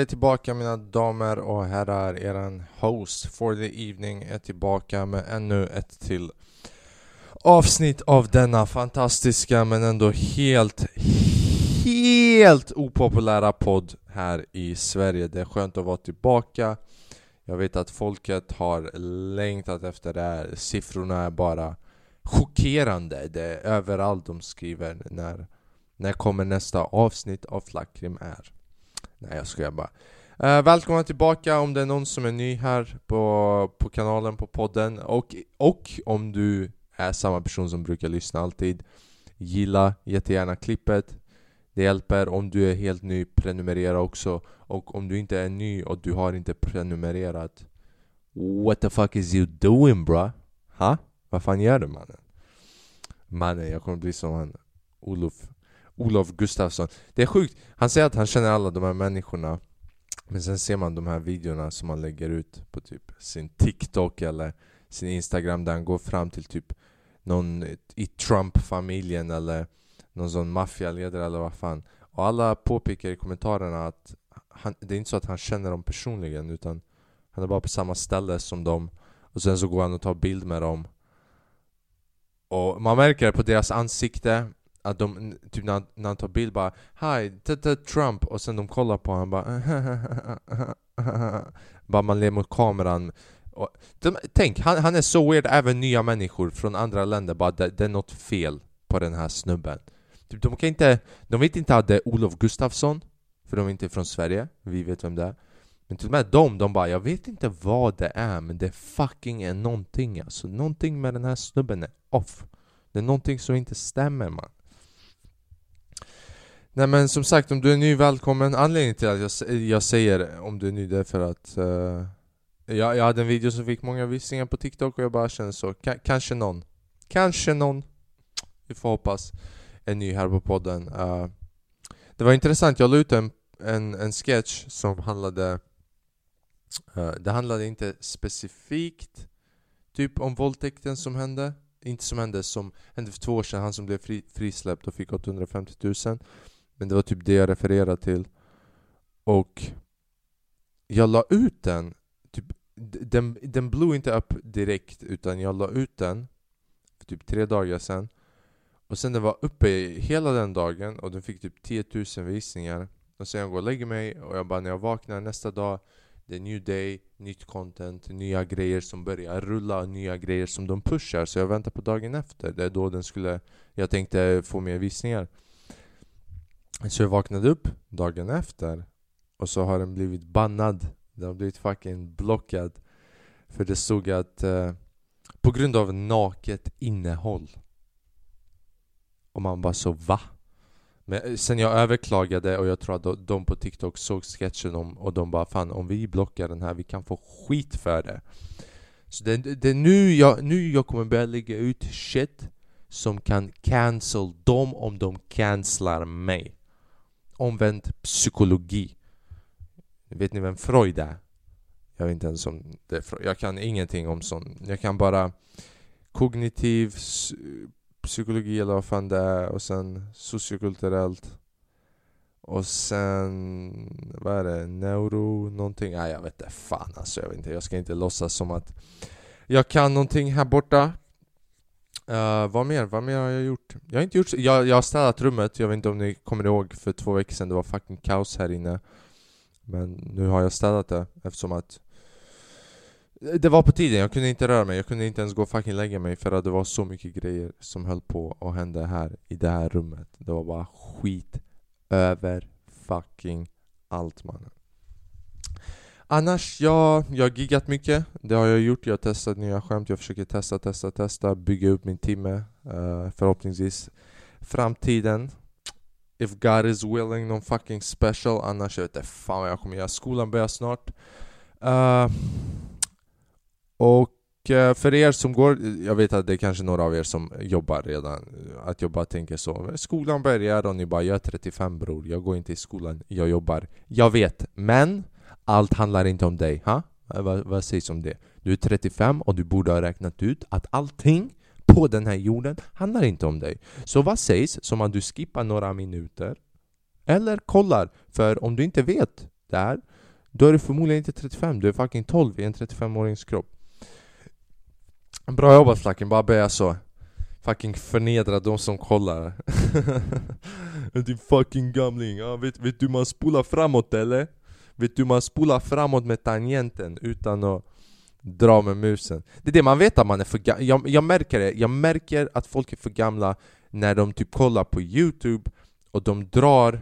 är tillbaka mina damer och herrar. Eran host for the evening är tillbaka med ännu ett till avsnitt av denna fantastiska men ändå helt, helt opopulära podd här i Sverige. Det är skönt att vara tillbaka. Jag vet att folket har längtat efter det här. Siffrorna är bara chockerande. Det är överallt de skriver när, när kommer nästa avsnitt av Flackrim är. Nej jag skojar bara. Uh, välkomna tillbaka om det är någon som är ny här på, på kanalen, på podden och, och om du är samma person som brukar lyssna alltid Gilla jättegärna klippet Det hjälper om du är helt ny, prenumerera också Och om du inte är ny och du har inte prenumererat What the fuck is you doing bra? Ha? Vad fan gör du mannen? Mannen, jag kommer bli som han Olof Olof Gustafsson. Det är sjukt, han säger att han känner alla de här människorna Men sen ser man de här videorna som han lägger ut på typ sin TikTok eller sin Instagram där han går fram till typ någon i Trump-familjen eller någon sån maffialedare eller vad fan. Och alla påpekar i kommentarerna att han, det är inte så att han känner dem personligen utan han är bara på samma ställe som dem. Och sen så går han och tar bild med dem. Och man märker på deras ansikte att de, typ när han, när han tar bild bara Hi, det Trump. Och sen de kollar på honom bara Bara man ler mot kameran. Och, de, Tänk, han, han är så weird, även nya människor från andra länder bara det, det är något fel på den här snubben. Typ, de, kan inte, de vet inte att det är Olof Gustafsson För de är inte från Sverige, vi vet vem det är. Men till och med de, de bara jag vet inte vad det är men det fucking är någonting alltså. Någonting med den här snubben är off. Det är någonting som inte stämmer man. Nej men som sagt, om du är ny, välkommen. Anledningen till att jag, jag säger om du är ny, det är för att uh, jag, jag hade en video som fick många visningar på TikTok och jag bara känner så, K kanske någon, kanske någon, vi får hoppas, är ny här på podden. Uh, det var intressant, jag la ut en, en, en sketch som handlade uh, Det handlade inte specifikt typ om våldtäkten som hände. Inte som hände, som hände för två år sedan, han som blev fri, frisläppt och fick 850 000 men det var typ det jag refererade till. Och jag la ut den typ, den, den blew inte upp direkt utan jag la ut den för typ tre dagar sedan. Och sen den var uppe hela den dagen och den fick typ 10 000 visningar. Och sen jag går och lägger mig och jag bara när jag vaknar nästa dag Det är new day, nytt content, nya grejer som börjar rulla Nya grejer som de pushar. Så jag väntar på dagen efter. Det är då den skulle Jag tänkte få mer visningar så jag vaknade upp dagen efter och så har den blivit bannad. Den har blivit fucking blockad. För det stod att eh, på grund av naket innehåll. Och man bara så va? Men eh, sen jag överklagade och jag tror att de på TikTok såg sketchen om och de bara fan om vi blockar den här vi kan få skit för det. Så det, det är nu jag, nu jag kommer börja lägga ut shit som kan cancel dem om de cancelar mig omvänd psykologi. Vet ni vem Freud är? Jag vet inte ens om det är Freud. Jag kan ingenting om sånt. Jag kan bara kognitiv psykologi eller vad fan det är och sen sociokulturellt och sen, vad är det, neuro någonting? Nej jag vet inte fan alltså, jag vet inte, jag ska inte låtsas som att jag kan någonting här borta Uh, vad mer? Vad mer har jag gjort? Jag har inte gjort jag, jag har städat rummet, jag vet inte om ni kommer ihåg för två veckor sedan det var fucking kaos här inne. Men nu har jag städat det eftersom att Det var på tiden, jag kunde inte röra mig, jag kunde inte ens gå och fucking lägga mig för att det var så mycket grejer som höll på att hända här i det här rummet. Det var bara skit över fucking allt mannen. Annars, ja, jag har giggat mycket. Det har jag gjort. Jag har testat nya skämt. Jag försöker testa, testa, testa. Bygga upp min timme. Uh, förhoppningsvis framtiden. If God is willing, någon fucking special. Annars, jag vet inte fan vad jag kommer göra. Skolan börjar snart. Uh, och uh, för er som går, jag vet att det är kanske några av er som jobbar redan, att jag bara tänker så Skolan börjar och ni bara 'Jag är 35 bror, jag går inte i skolan, jag jobbar' Jag vet, men allt handlar inte om dig. Ha? Vad, vad sägs om det? Du är 35 och du borde ha räknat ut att allting på den här jorden handlar inte om dig. Så vad sägs som att du skippar några minuter eller kollar? För om du inte vet det här Då är du förmodligen inte 35, du är fucking 12 i en 35-årings kropp. Bra jobbat Flacken, bara börja så. Fucking förnedra de som kollar. Din fucking gamling, ja, vet, vet du man spolar framåt eller? Vet du man spolar framåt med tangenten utan att dra med musen. Det är det man vet att man är för gammal. Jag, jag märker det, jag märker att folk är för gamla när de typ kollar på youtube och de drar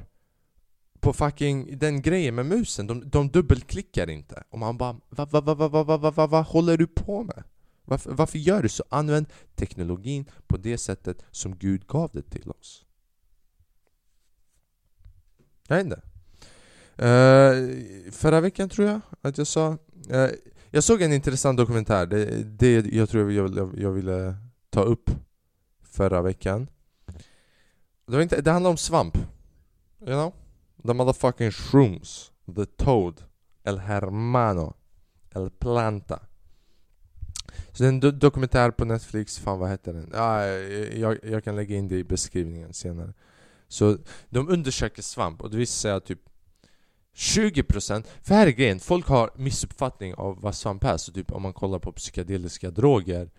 på fucking den grejen med musen, de, de dubbelklickar inte. Och man bara vad va, va, va, va, va, va, va, va håller du på med? Varför, varför gör du så? Använd teknologin på det sättet som Gud gav det till oss. Jag vet inte. Uh, förra veckan tror jag att jag sa uh, Jag såg en intressant dokumentär, det, det jag tror jag, jag, jag ville ta upp förra veckan det, var inte, det handlade om svamp. You know? The motherfucking shrooms. The toad. El hermano. El planta. Så det är en do dokumentär på Netflix, fan vad heter den? Ah, jag, jag kan lägga in det i beskrivningen senare. Så de undersöker svamp och det visar sig att typ 20% För här är grejen, folk har missuppfattning av vad svamp är. Så typ om man kollar på psykedeliska droger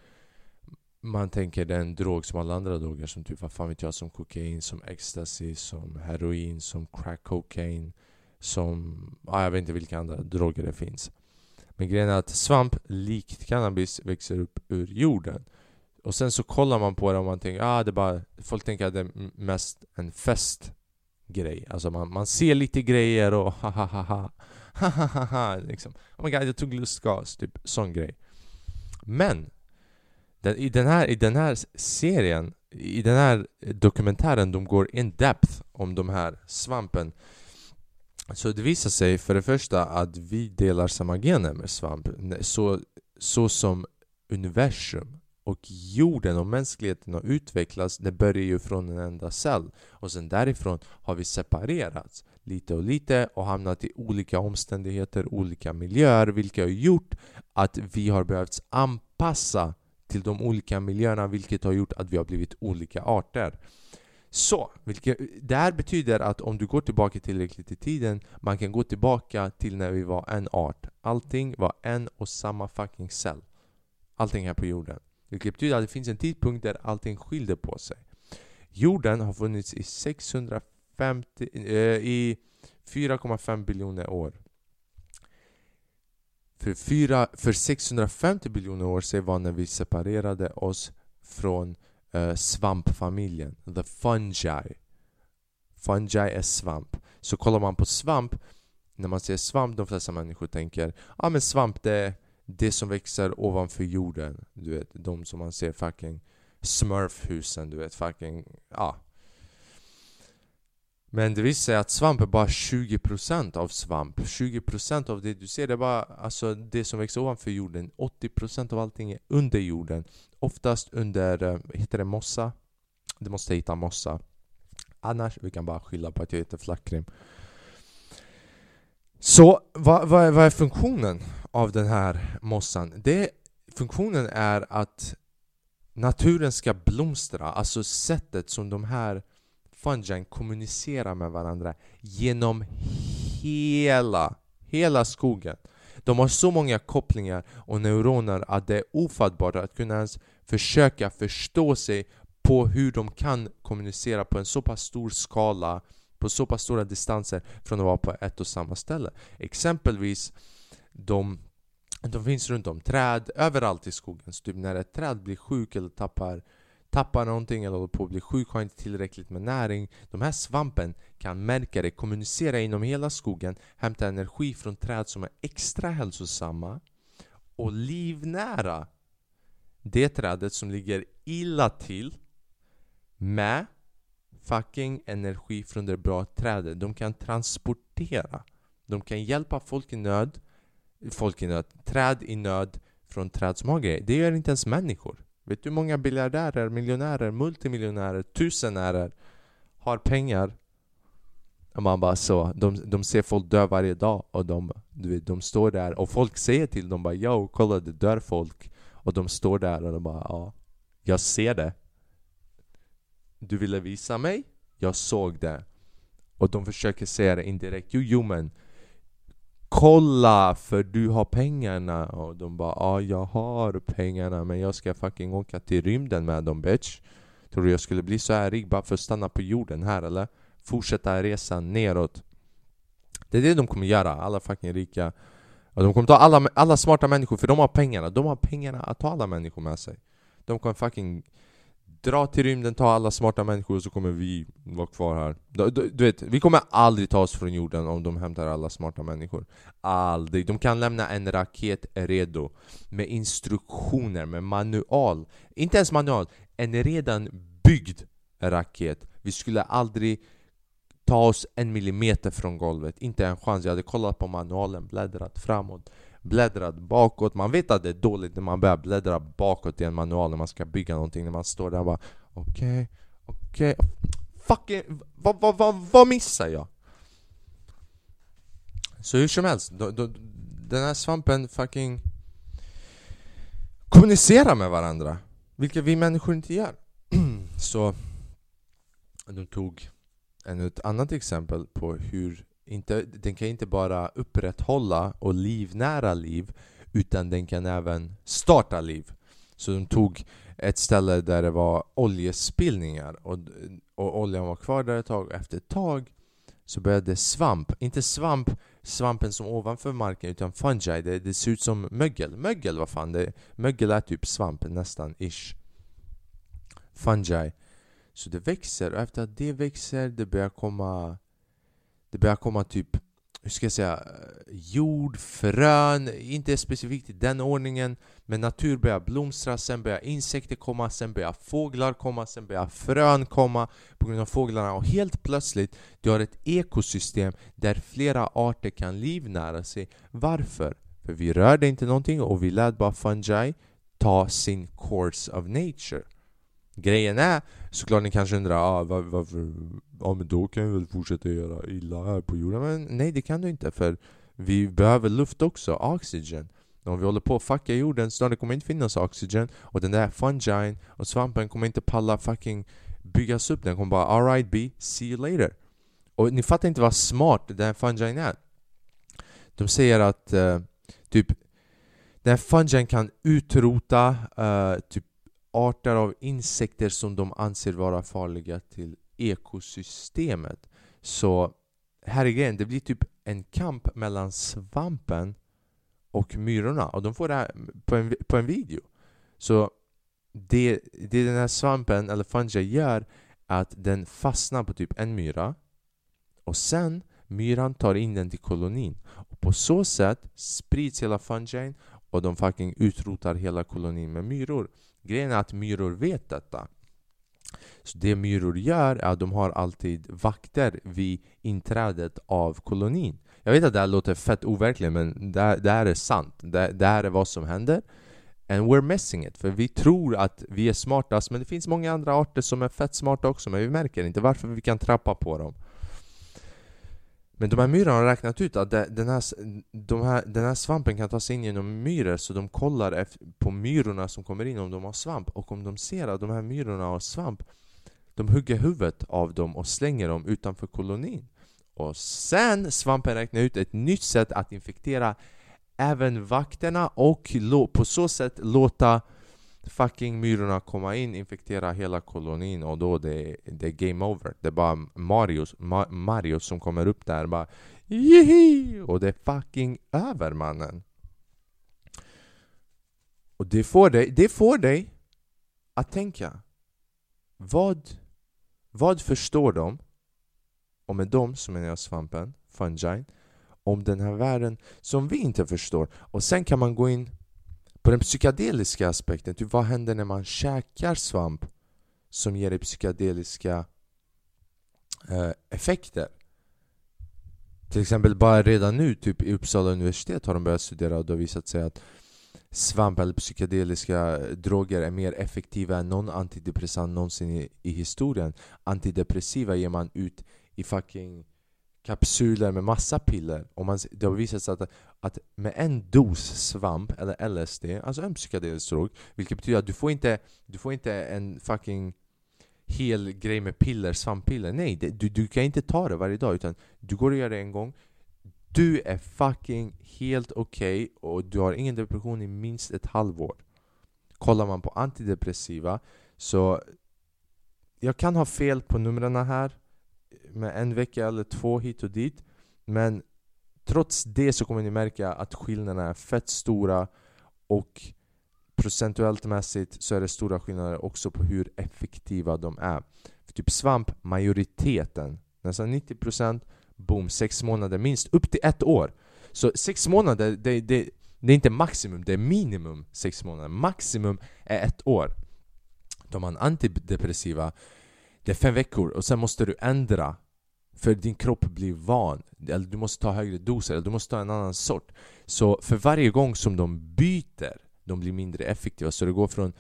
man tänker det är en drog som alla andra droger som typ vad fan vet jag som kokain, som ecstasy, som heroin, som crack cocaine som, ah, jag vet inte vilka andra droger det finns. Men grejen är att svamp, likt cannabis, växer upp ur jorden. Och sen så kollar man på det och man tänker, ah, det är bara, folk tänker att det är mest en grej. Alltså man, man ser lite grejer och ha ha ha ha. Ha ha ha ha. Liksom. Oh my god, jag tog lustgas. Typ sån grej. Men den, i, den här, i den här serien, i den här dokumentären, de går in depth om de här svampen. Så det visar sig för det första att vi delar samma gener med svamp, så, så som universum och jorden och mänskligheten har utvecklats, det börjar ju från en enda cell. Och sen därifrån har vi separerats lite och lite och hamnat i olika omständigheter, olika miljöer, vilket har gjort att vi har behövt anpassa till de olika miljöerna vilket har gjort att vi har blivit olika arter. Så, vilket, det här betyder att om du går tillbaka tillräckligt i tiden, man kan gå tillbaka till när vi var en art. Allting var en och samma fucking cell. Allting här på jorden. Vilket betyder att det finns en tidpunkt där allting skilde på sig. Jorden har funnits i 650, eh, i 4,5 biljoner år. För, 4, för 650 biljoner år sedan var när vi separerade oss från eh, svampfamiljen, the fungi. Fungi är svamp. Så kollar man på svamp, när man säger svamp, de flesta människor tänker ja ah, men svamp det är det som växer ovanför jorden. Du vet, de som man ser fucking smurfhusen, du vet fucking, ja. Ah, men det visar sig att svamp är bara 20% av svamp. 20% av det du ser det är bara alltså, det som växer ovanför jorden. 80% av allting är under jorden. Oftast under, eh, heter det mossa? Du måste hitta mossa. Annars, vi kan bara skylla på att jag heter Flackrim. Så vad, vad, vad är funktionen av den här mossan? Det, funktionen är att naturen ska blomstra, alltså sättet som de här fungin kommunicerar med varandra genom hela, hela skogen. De har så många kopplingar och neuroner att det är ofattbart att kunna ens försöka förstå sig på hur de kan kommunicera på en så pass stor skala på så pass stora distanser från att vara på ett och samma ställe. Exempelvis de, de finns runt om träd, överallt i skogen. Så typ när ett träd blir sjuk eller tappar tappar någonting eller håller på att bli sjuk, har inte tillräckligt med näring. De här svampen kan märka det, kommunicera inom hela skogen, hämta energi från träd som är extra hälsosamma och livnära det trädet som ligger illa till med fucking energi från det bra trädet. De kan transportera. De kan hjälpa folk i nöd, folk i nöd, träd i nöd från träd som har grejer. Det gör inte ens människor. Vet du hur många biljardärer, miljonärer, multimiljonärer, tusenärer har pengar? Och man bara så, de, de ser folk dö varje dag och de, du vet, de står där och folk säger till dem bara Yo, kolla det dör folk Och de står där och de bara ja, jag ser det Du ville visa mig? Jag såg det Och de försöker säga det indirekt Jo, jo men Kolla för du har pengarna. Och de bara ja jag har pengarna men jag ska fucking åka till rymden med dem bitch. Tror du jag skulle bli så här rik bara för att stanna på jorden här eller? Fortsätta resan neråt. Det är det de kommer göra, alla fucking rika. Och De kommer ta alla, alla smarta människor för de har pengarna, de har pengarna att ta alla människor med sig. De kommer fucking dra till rymden, ta alla smarta människor och så kommer vi vara kvar här. Du, du, du, vet, vi kommer aldrig ta oss från jorden om de hämtar alla smarta människor. Aldrig! De kan lämna en raket redo Med instruktioner, med manual. Inte ens manual, en redan byggd raket. Vi skulle aldrig ta oss en millimeter från golvet. Inte en chans, jag hade kollat på manualen, bläddrat framåt bläddrat bakåt Man vet att det är dåligt när man börjar bläddra bakåt i en manual när man ska bygga någonting När man står där och bara okej, okay, okej okay. Fucking, vad, vad, vad, vad missar jag? Så hur som helst, då, då, den här svampen fucking kommunicerar med varandra Vilket vi människor inte gör Så de tog ännu ett annat exempel på hur inte, den kan inte bara upprätthålla och livnära liv utan den kan även starta liv. Så de tog ett ställe där det var oljespillningar och, och oljan var kvar där ett tag och efter ett tag så började svamp, inte svamp svampen som ovanför marken utan fungi, det, det ser ut som mögel. Mögel, vad fan det Mögel är typ svamp nästan, ish. Fungi. Så det växer och efter att det växer, det börjar komma det börjar komma typ, hur ska jag säga, eh, jord, frön, inte specifikt i den ordningen Men natur börjar blomstra, sen börjar insekter komma, sen börjar fåglar komma, sen börjar frön komma på grund av fåglarna. Och helt plötsligt du har ett ekosystem där flera arter kan livnära sig. Varför? För vi rörde inte någonting och vi lät bara fungi ta sin course of nature. Grejen är såklart ni kanske undrar ah, var, varför Ja men då kan vi väl fortsätta göra illa här på jorden. Men nej det kan du inte för vi behöver luft också, oxygen. Om vi håller på att fucka jorden så det kommer inte finnas oxygen och den där fungin och svampen kommer inte palla fucking byggas upp Den kommer bara alright B, see you later. Och ni fattar inte vad smart den här fungin är. De säger att uh, typ den här fungin kan utrota uh, typ arter av insekter som de anser vara farliga till ekosystemet. Så här är grejen, det blir typ en kamp mellan svampen och myrorna och de får det här på en, på en video. Så det, det den här svampen, eller fungi, gör är att den fastnar på typ en myra och sen myran tar in den till kolonin. Och på så sätt sprids hela fungin och de fucking utrotar hela kolonin med myror. Grejen är att myror vet detta. Så det myror gör är att de har alltid vakter vid inträdet av kolonin. Jag vet att det här låter fett overkligt men det, det här är sant. Det, det här är vad som händer. And we're missing it, för vi tror att vi är smartast men det finns många andra arter som är fett smarta också men vi märker inte varför vi kan trappa på dem. Men de här myrorna har räknat ut att den här, de här, den här svampen kan ta sig in genom myror så de kollar på myrorna som kommer in om de har svamp. Och om de ser att de här myrorna har svamp de hugger huvudet av dem och slänger dem utanför kolonin. Och sen svampen räknar ut ett nytt sätt att infektera även vakterna och på så sätt låta fucking myrorna komma in, infektera hela kolonin och då det, det är game over. Det är bara Mario, Ma, Marius som kommer upp där bara Jihi! Och det är fucking över mannen. Och det får dig, det får dig att tänka Vad, vad förstår de? Och med dem så menar jag svampen, fungin om den här världen som vi inte förstår. Och sen kan man gå in på den psykedeliska aspekten, typ vad händer när man käkar svamp som ger dig psykedeliska eh, effekter? Till exempel bara redan nu, typ i Uppsala universitet har de börjat studera och det har visat sig att svamp eller psykedeliska eh, droger är mer effektiva än någon antidepressant någonsin i, i historien. Antidepressiva ger man ut i fucking kapsyler med massa piller. Och man, det har visat sig att, att med en dos svamp, eller LSD, alltså en psykedelisk drog, vilket betyder att du får inte, du får inte en fucking hel grej med piller, svamppiller. Nej, det, du, du kan inte ta det varje dag utan du går och gör det en gång Du är fucking helt okej okay och du har ingen depression i minst ett halvår. Kollar man på antidepressiva så jag kan ha fel på numren här med en vecka eller två hit och dit men trots det så kommer ni märka att skillnaderna är fett stora och procentuellt mässigt så är det stora skillnader också på hur effektiva de är. För typ svamp, majoriteten, nästan 90% boom, 6 månader minst, upp till ett år. Så 6 månader, det, det, det är inte maximum, det är minimum 6 månader. Maximum är ett år. De har antidepressiva, det är fem veckor och sen måste du ändra för din kropp blir van, eller du måste ta högre doser, eller du måste ta en annan sort. Så för varje gång som de byter, de blir mindre effektiva. Så det går från,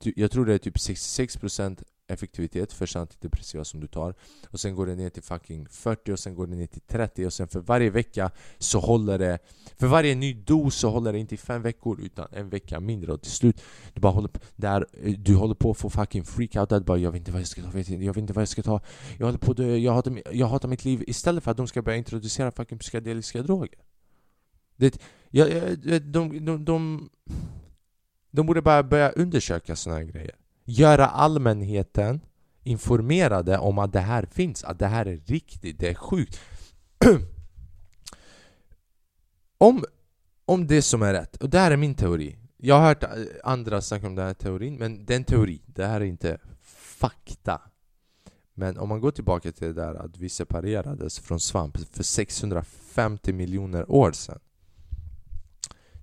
jag tror det är typ 66% effektivitet för antidepressiva som du tar. Och sen går det ner till fucking 40 och sen går det ner till 30 och sen för varje vecka så håller det För varje ny dos så håller det inte i fem veckor utan en vecka mindre. Och till slut du bara håller på, där, du håller på att få fucking freakoutad, out bara jag vet inte vad jag ska ta, jag vet inte vad jag ska ta. Jag håller på att dö, jag hatar, jag hatar mitt liv. Istället för att de ska börja introducera fucking psykedeliska droger. Det, jag, jag, de, de, de, de, de borde bara börja undersöka såna här grejer göra allmänheten informerade om att det här finns, att det här är riktigt, det är sjukt. om, om det som är rätt, och det här är min teori. Jag har hört eh, andra snacka om den här teorin, men det är en teori. Det här är inte fakta. Men om man går tillbaka till det där att vi separerades från svamp för 650 miljoner år sedan.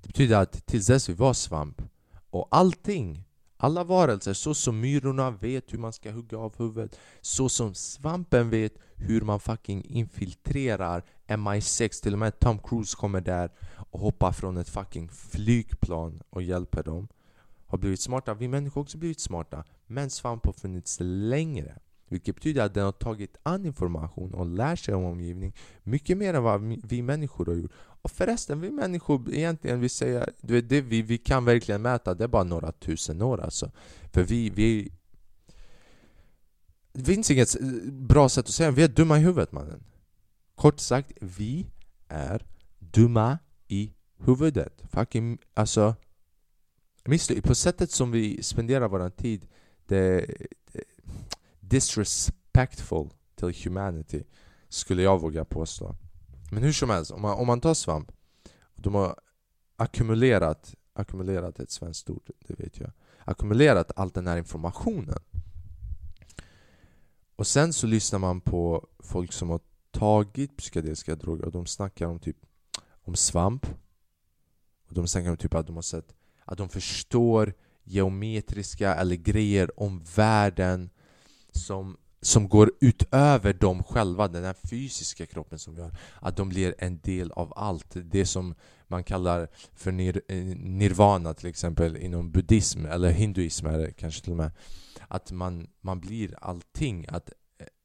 Det betyder att tills dess vi var svamp och allting alla varelser, så som myrorna vet hur man ska hugga av huvudet Så som svampen vet hur man fucking infiltrerar MI6 Till och med Tom Cruise kommer där och hoppar från ett fucking flygplan och hjälper dem. Har blivit smarta, vi människor har också blivit smarta. Men svamp har funnits längre vilket betyder att den har tagit an information och lär sig om omgivningen mycket mer än vad vi människor har gjort. Och förresten, vi människor egentligen, vi säger, det, det vi, vi kan verkligen mäta, det är bara några tusen år alltså. För vi, vi det finns inget bra sätt att säga vi är dumma i huvudet mannen. Kort sagt, vi är dumma i huvudet. Fucking, alltså... På sättet som vi spenderar vår tid, det disrespectful till humanity skulle jag våga påstå. Men hur som helst, om man, om man tar svamp de har ackumulerat, ackumulerat ett svenskt ord, det vet jag ackumulerat all den här informationen och sen så lyssnar man på folk som har tagit psykedeliska droger och de snackar om typ om svamp och de snackar om typ att de har sett att de förstår geometriska eller grejer om världen som, som går utöver dem själva, den här fysiska kroppen som vi har. Att de blir en del av allt. Det som man kallar för nir, eh, nirvana till exempel inom buddhism eller hinduism är det kanske till och med. Att man, man blir allting. Att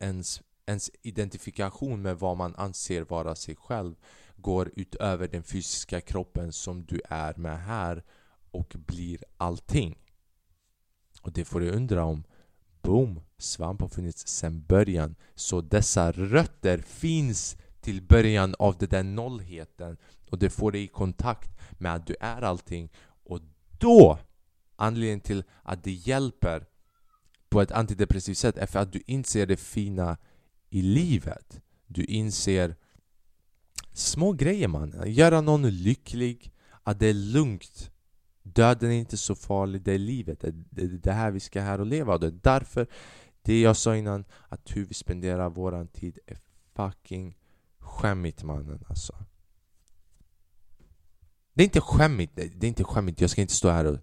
ens, ens identifikation med vad man anser vara sig själv går utöver den fysiska kroppen som du är med här och blir allting. Och det får du undra om Boom! Svamp har funnits sedan början. Så dessa rötter finns till början av den där nollheten och det får dig i kontakt med att du är allting och då anledningen till att det hjälper på ett antidepressivt sätt är för att du inser det fina i livet. Du inser små grejer man. Göra någon lycklig, att det är lugnt Döden är inte så farlig, det är livet. Det är det här vi ska här och leva. Och det är därför, det jag sa innan, att hur vi spenderar våran tid är fucking skämmigt mannen alltså. Det är inte skämmigt, det är inte skämmigt. Jag ska inte stå här och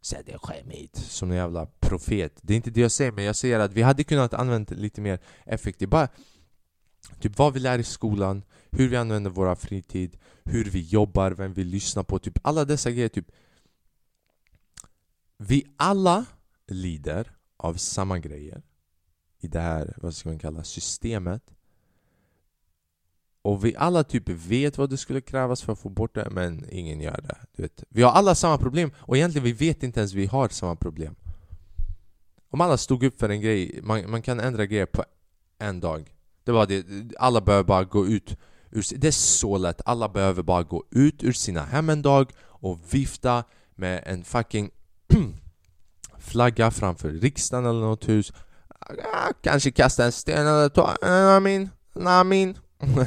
säga det är skämmigt som en jävla profet. Det är inte det jag säger, men jag säger att vi hade kunnat använda lite mer effektivt. Bara typ vad vi lär i skolan, hur vi använder vår fritid, hur vi jobbar, vem vi lyssnar på, typ alla dessa grejer. Typ vi alla lider av samma grejer i det här, vad ska man kalla systemet. Och vi alla typ vet vad det skulle krävas för att få bort det, men ingen gör det. Du vet. Vi har alla samma problem, och egentligen vi vet inte ens vi har samma problem. Om alla stod upp för en grej, man, man kan ändra grejer på en dag. Det var det, alla behöver bara gå ut Det är så lätt, alla behöver bara gå ut ur sina hem en dag och vifta med en fucking flagga framför riksdagen eller något hus. Ah, kanske kasta en sten eller ta eh, Namin, Namin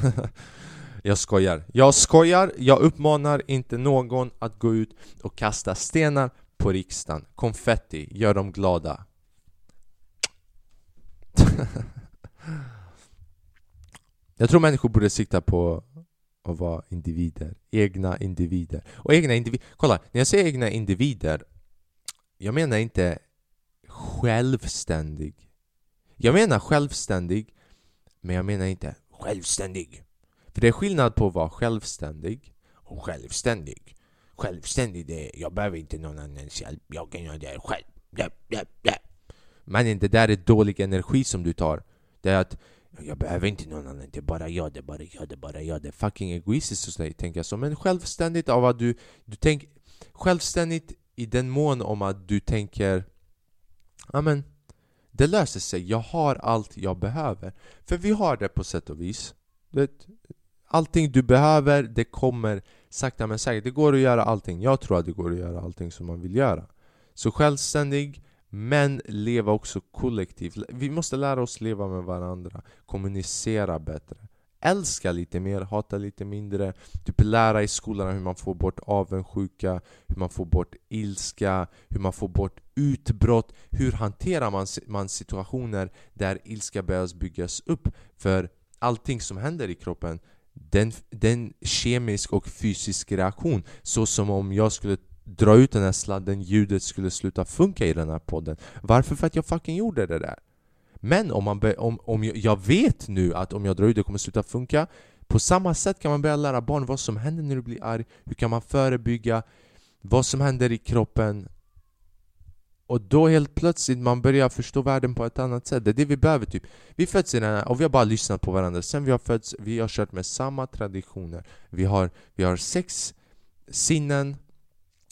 Jag skojar, jag skojar, jag uppmanar inte någon att gå ut och kasta stenar på riksdagen. Konfetti, gör dem glada. Jag tror människor borde sikta på att vara individer, egna individer. Och egna individer, kolla, när jag säger egna individer, jag menar inte självständig. Jag menar självständig, men jag menar inte självständig. För det är skillnad på att vara självständig och självständig. Självständig, det är, jag behöver inte någon annans hjälp, jag kan göra det själv. Men det där är dålig energi som du tar. Det är att jag behöver inte någon annan, det är bara jag, det är bara jag, det är bara jag. Det är fucking egoistiskt hos dig, tänker jag så. Men självständigt av att du, du tänker... Självständigt i den mån om att du tänker... Amen, det löser sig, jag har allt jag behöver. För vi har det på sätt och vis. Det, allting du behöver, det kommer sakta men säkert. Det går att göra allting. Jag tror att det går att göra allting som man vill göra. Så självständig, men leva också kollektivt. Vi måste lära oss leva med varandra, kommunicera bättre. Älska lite mer, hata lite mindre. Typ lära i skolan hur man får bort avundsjuka, hur man får bort ilska, hur man får bort utbrott. Hur hanterar man, man situationer där ilska börjar byggas upp? För allting som händer i kroppen den, den kemisk och fysisk reaktion. Så som om jag skulle dra ut den här sladden, ljudet skulle sluta funka i den här podden. Varför? För att jag fucking gjorde det där. Men om, man om, om jag, jag vet nu att om jag drar ut det kommer sluta funka. På samma sätt kan man börja lära barn vad som händer när du blir arg. Hur kan man förebygga? Vad som händer i kroppen. Och då helt plötsligt man börjar förstå världen på ett annat sätt. Det är det vi behöver typ. Vi föds i den här, och vi har bara lyssnat på varandra. Sen vi har fötts, vi har kört med samma traditioner. Vi har, vi har sex sinnen,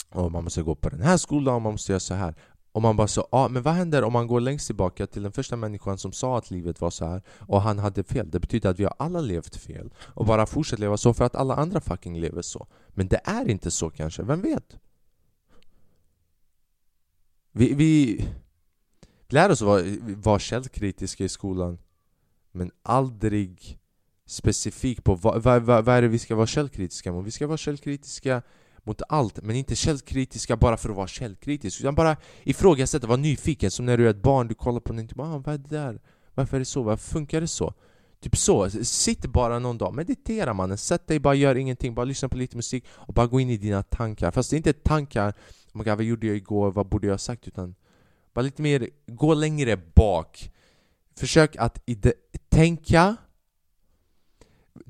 och man måste gå på den här skolan och man måste göra så här. Och man bara så, ja men vad händer om man går längst tillbaka till den första människan som sa att livet var så här och han hade fel? Det betyder att vi har alla levt fel och bara fortsätter leva så för att alla andra fucking lever så. Men det är inte så kanske, vem vet? Vi, vi lär oss vara, vara källkritiska i skolan men aldrig specifikt på vad, vad, vad, vad är det vi ska vara källkritiska mot? Vi ska vara källkritiska mot allt, men inte källkritiska bara för att vara källkritisk utan bara ifrågasätta, vara nyfiken som när du är ett barn, du kollar på någonting typ, ah, vad är det där? Varför är det så? Varför funkar det så? Typ så, sitt bara någon dag, meditera mannen, sätt dig, bara gör ingenting, bara lyssna på lite musik och bara gå in i dina tankar Fast det är inte tankar, oh my God, vad gjorde jag igår, vad borde jag ha sagt? Utan bara lite mer, gå längre bak Försök att tänka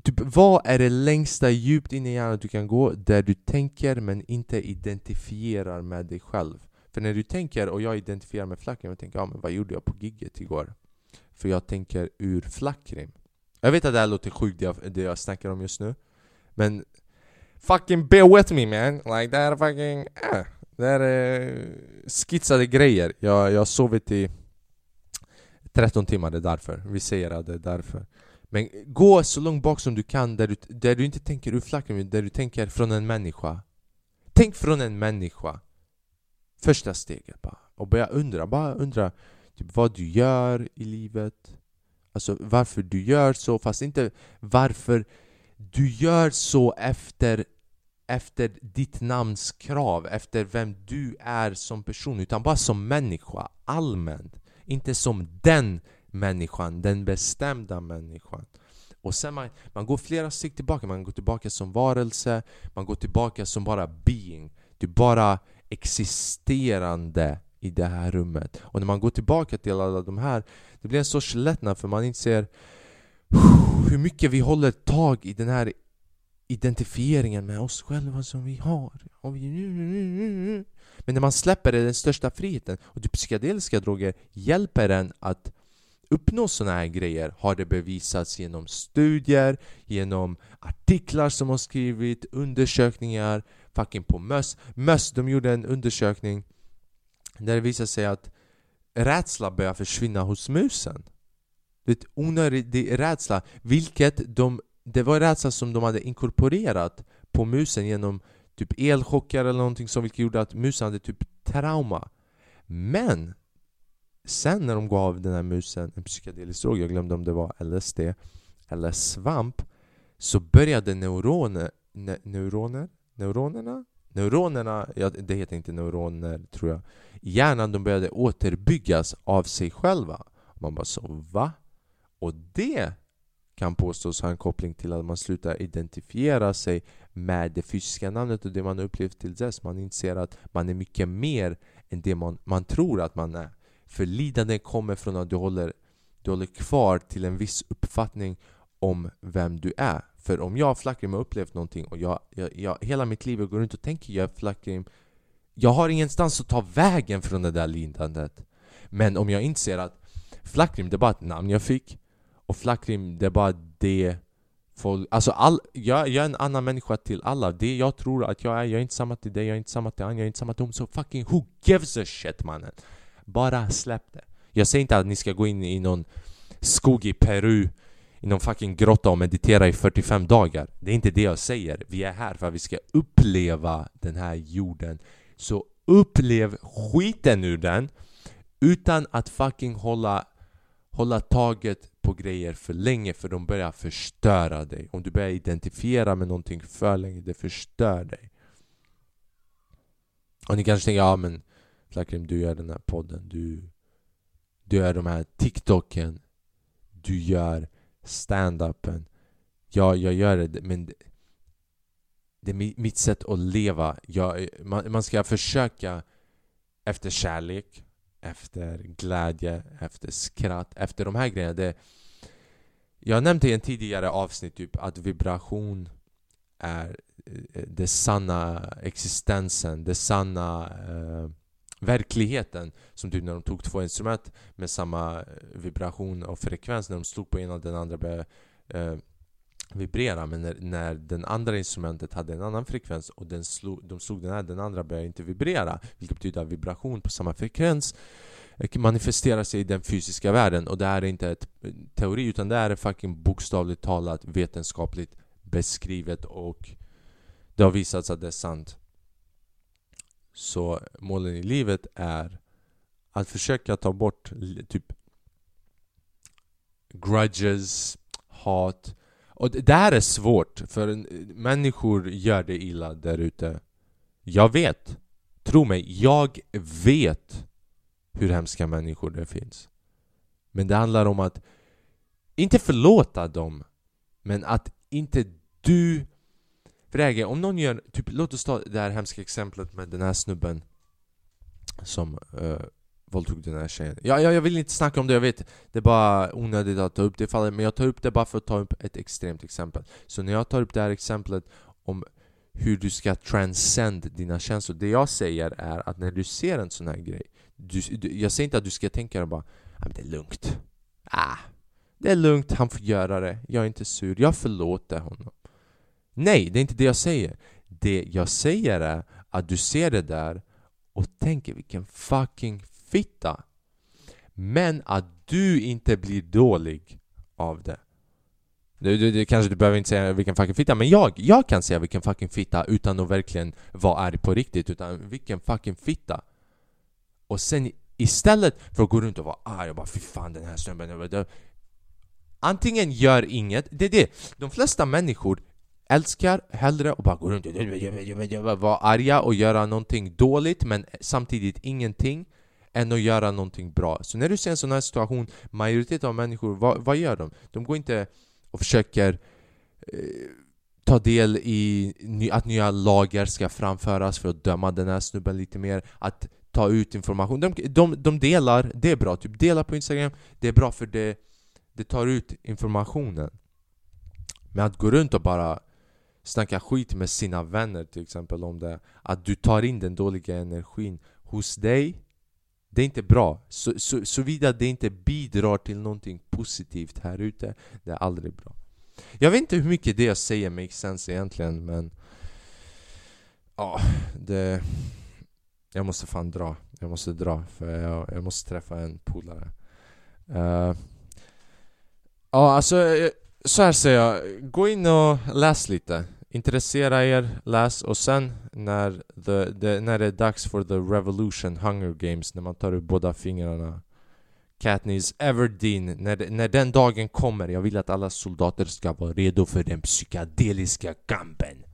Typ, vad är det längsta djupt in i hjärnan du kan gå där du tänker men inte identifierar med dig själv? För när du tänker och jag identifierar med Flackrim, jag tänker ja, men vad gjorde jag på gigget igår? För jag tänker ur Flackrim. Jag vet att det här låter sjukt det jag, det jag snackar om just nu Men Fucking bear with me man! Like det här är fucking... Eh, det här är skitsade grejer Jag, jag har sovit i 13 timmar, det är därför Vi säger att det är därför men gå så långt bak som du kan där du, där du inte tänker ur flacken, där du tänker från en människa. Tänk från en människa. Första steget bara. Och börja undra, bara undra typ, vad du gör i livet. Alltså varför du gör så, fast inte varför du gör så efter, efter ditt namns krav, efter vem du är som person, utan bara som människa, allmänt. Inte som den människan, den bestämda människan. Och sen man, man går flera steg tillbaka, man går tillbaka som varelse, man går tillbaka som bara being. Du bara existerande i det här rummet. Och när man går tillbaka till alla de här, det blir en sorts lättnad för man inser hur mycket vi håller tag i den här identifieringen med oss själva som vi har. Men när man släpper det, den största friheten. Och psykedeliska droger hjälper en att uppnå sådana här grejer har det bevisats genom studier, genom artiklar som har skrivits, undersökningar, fucking på möss. Möss, de gjorde en undersökning där det visade sig att rädsla börjar försvinna hos musen. Det är onödig rädsla, vilket de det var rädsla som de hade inkorporerat på musen genom typ elchocker eller någonting som vilket gjorde att musen hade typ trauma. Men sen när de gav den här musen en psykedelisk drog, jag glömde om det var LSD eller svamp, så började neuroner, ne, neuroner, neuronerna, neuronerna, ja, det heter inte neuroner tror jag, hjärnan de började återbyggas av sig själva. Man bara så va? Och det kan påstås ha en koppling till att man slutar identifiera sig med det fysiska namnet och det man upplevt till dess. Man inser att man är mycket mer än det man, man tror att man är. För lidande kommer från att du håller, du håller kvar till en viss uppfattning om vem du är. För om jag Flackrim har upplevt någonting och jag, jag, jag, hela mitt liv går runt och tänker jag Flackrim Jag har ingenstans att ta vägen från det där lidandet. Men om jag inser att Flackrim det är bara ett namn jag fick och Flackrim det är bara det folk, alltså all, jag, jag är en annan människa till alla. Det jag tror att jag är, jag är inte samma till dig, jag är inte samma till han, jag är inte samma till dem. Så fucking who gives a shit mannen? Bara släpp det. Jag säger inte att ni ska gå in i någon skog i Peru i någon fucking grotta och meditera i 45 dagar. Det är inte det jag säger. Vi är här för att vi ska uppleva den här jorden. Så upplev skiten ur den utan att fucking hålla, hålla taget på grejer för länge för de börjar förstöra dig. Om du börjar identifiera med någonting för länge, det förstör dig. Och ni kanske tänker, ja men Zakrim, du gör den här podden, du, du gör de här TikToken, du gör stand-upen. Ja, jag gör det, men det, det är mitt sätt att leva. Jag, man, man ska försöka efter kärlek, efter glädje, efter skratt, efter de här grejerna. Det, jag nämnde i en tidigare avsnitt typ att vibration är den det sanna existensen, det sanna eh, verkligheten. Som typ när de tog två instrument med samma eh, vibration och frekvens, när de slog på ena och den andra började eh, vibrera. Men när, när den andra instrumentet hade en annan frekvens och den slog, de slog den här, den andra började inte vibrera. Vilket betyder att vibration på samma frekvens eh, manifesterar sig i den fysiska världen och det här är inte ett eh, teori utan det är fucking bokstavligt talat vetenskapligt beskrivet och det har visats att det är sant. Så målen i livet är att försöka ta bort typ grudges, hat. Och det här är svårt för människor gör det illa där ute. Jag vet. Tro mig, jag vet hur hemska människor det finns. Men det handlar om att inte förlåta dem, men att inte du... För det om någon gör... Typ, låt oss ta det här hemska exemplet med den här snubben som uh, våldtog den här tjejen. Ja, ja, jag vill inte snacka om det, jag vet Det är bara onödigt att ta upp det fallet, men jag tar upp det bara för att ta upp ett extremt exempel. Så när jag tar upp det här exemplet om hur du ska transcend dina känslor, det jag säger är att när du ser en sån här grej du, du, jag säger inte att du ska tänka bara ah, men det är lugnt. Ah, det är lugnt, han får göra det. Jag är inte sur, jag förlåter honom. Nej, det är inte det jag säger. Det jag säger är att du ser det där och tänker vilken fucking fitta. Men att du inte blir dålig av det. Du, du, du, kanske du behöver inte säga vilken fucking fitta, men jag, jag kan säga vilken fucking fitta utan att verkligen vara arg på riktigt, utan vilken fucking fitta. Och sen istället för att gå runt och vara arg och bara fy fan den här snubben Antingen gör inget, det är det De flesta människor älskar hellre att bara gå runt och vara arga och göra någonting dåligt men samtidigt ingenting än att göra någonting bra. Så när du ser en sån här situation, majoriteten av människor, vad, vad gör de? De går inte och försöker eh, ta del i att nya lagar ska framföras för att döma den här snubben lite mer, att ta ut information. De, de, de delar, det är bra. Typ dela på Instagram, det är bra för det, det tar ut informationen. Men att gå runt och bara snacka skit med sina vänner till exempel om det Att du tar in den dåliga energin hos dig Det är inte bra. Så, så, Såvida det inte bidrar till någonting positivt här ute Det är aldrig bra. Jag vet inte hur mycket det jag säger makes sense egentligen men... Ja, det... Jag måste fan dra. Jag måste dra för jag, jag måste träffa en polare. Uh, ja, alltså... Jag, så här säger jag, gå in och läs lite. Intressera er, läs och sen när, the, the, när det är dags för the revolution, hunger games, när man tar upp båda fingrarna Katniss Everdeen, när, när den dagen kommer, jag vill att alla soldater ska vara redo för den psykedeliska kampen.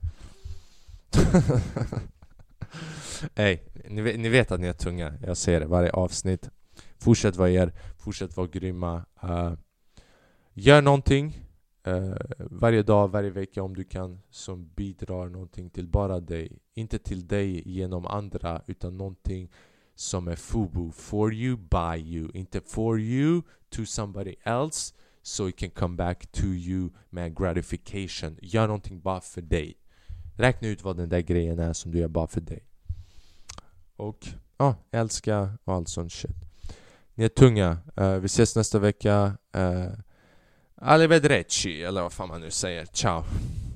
Ey, ni, ni, vet att ni är tunga, jag säger det varje avsnitt. Fortsätt vara er, fortsätt vara grymma. Uh, gör någonting uh, varje dag, varje vecka om du kan som bidrar någonting till bara dig. Inte till dig genom andra, utan någonting som är FUBU. For you, by you. Inte for you to somebody else so it can come back to you med gratification. Gör någonting bara för dig. Räkna ut vad den där grejen är som du gör bara för dig. Och ja, älska och allt sånt shit. Ni är tunga. Uh, vi ses nästa vecka. Uh, Arrivederci, eller vad fan man nu säger. Ciao.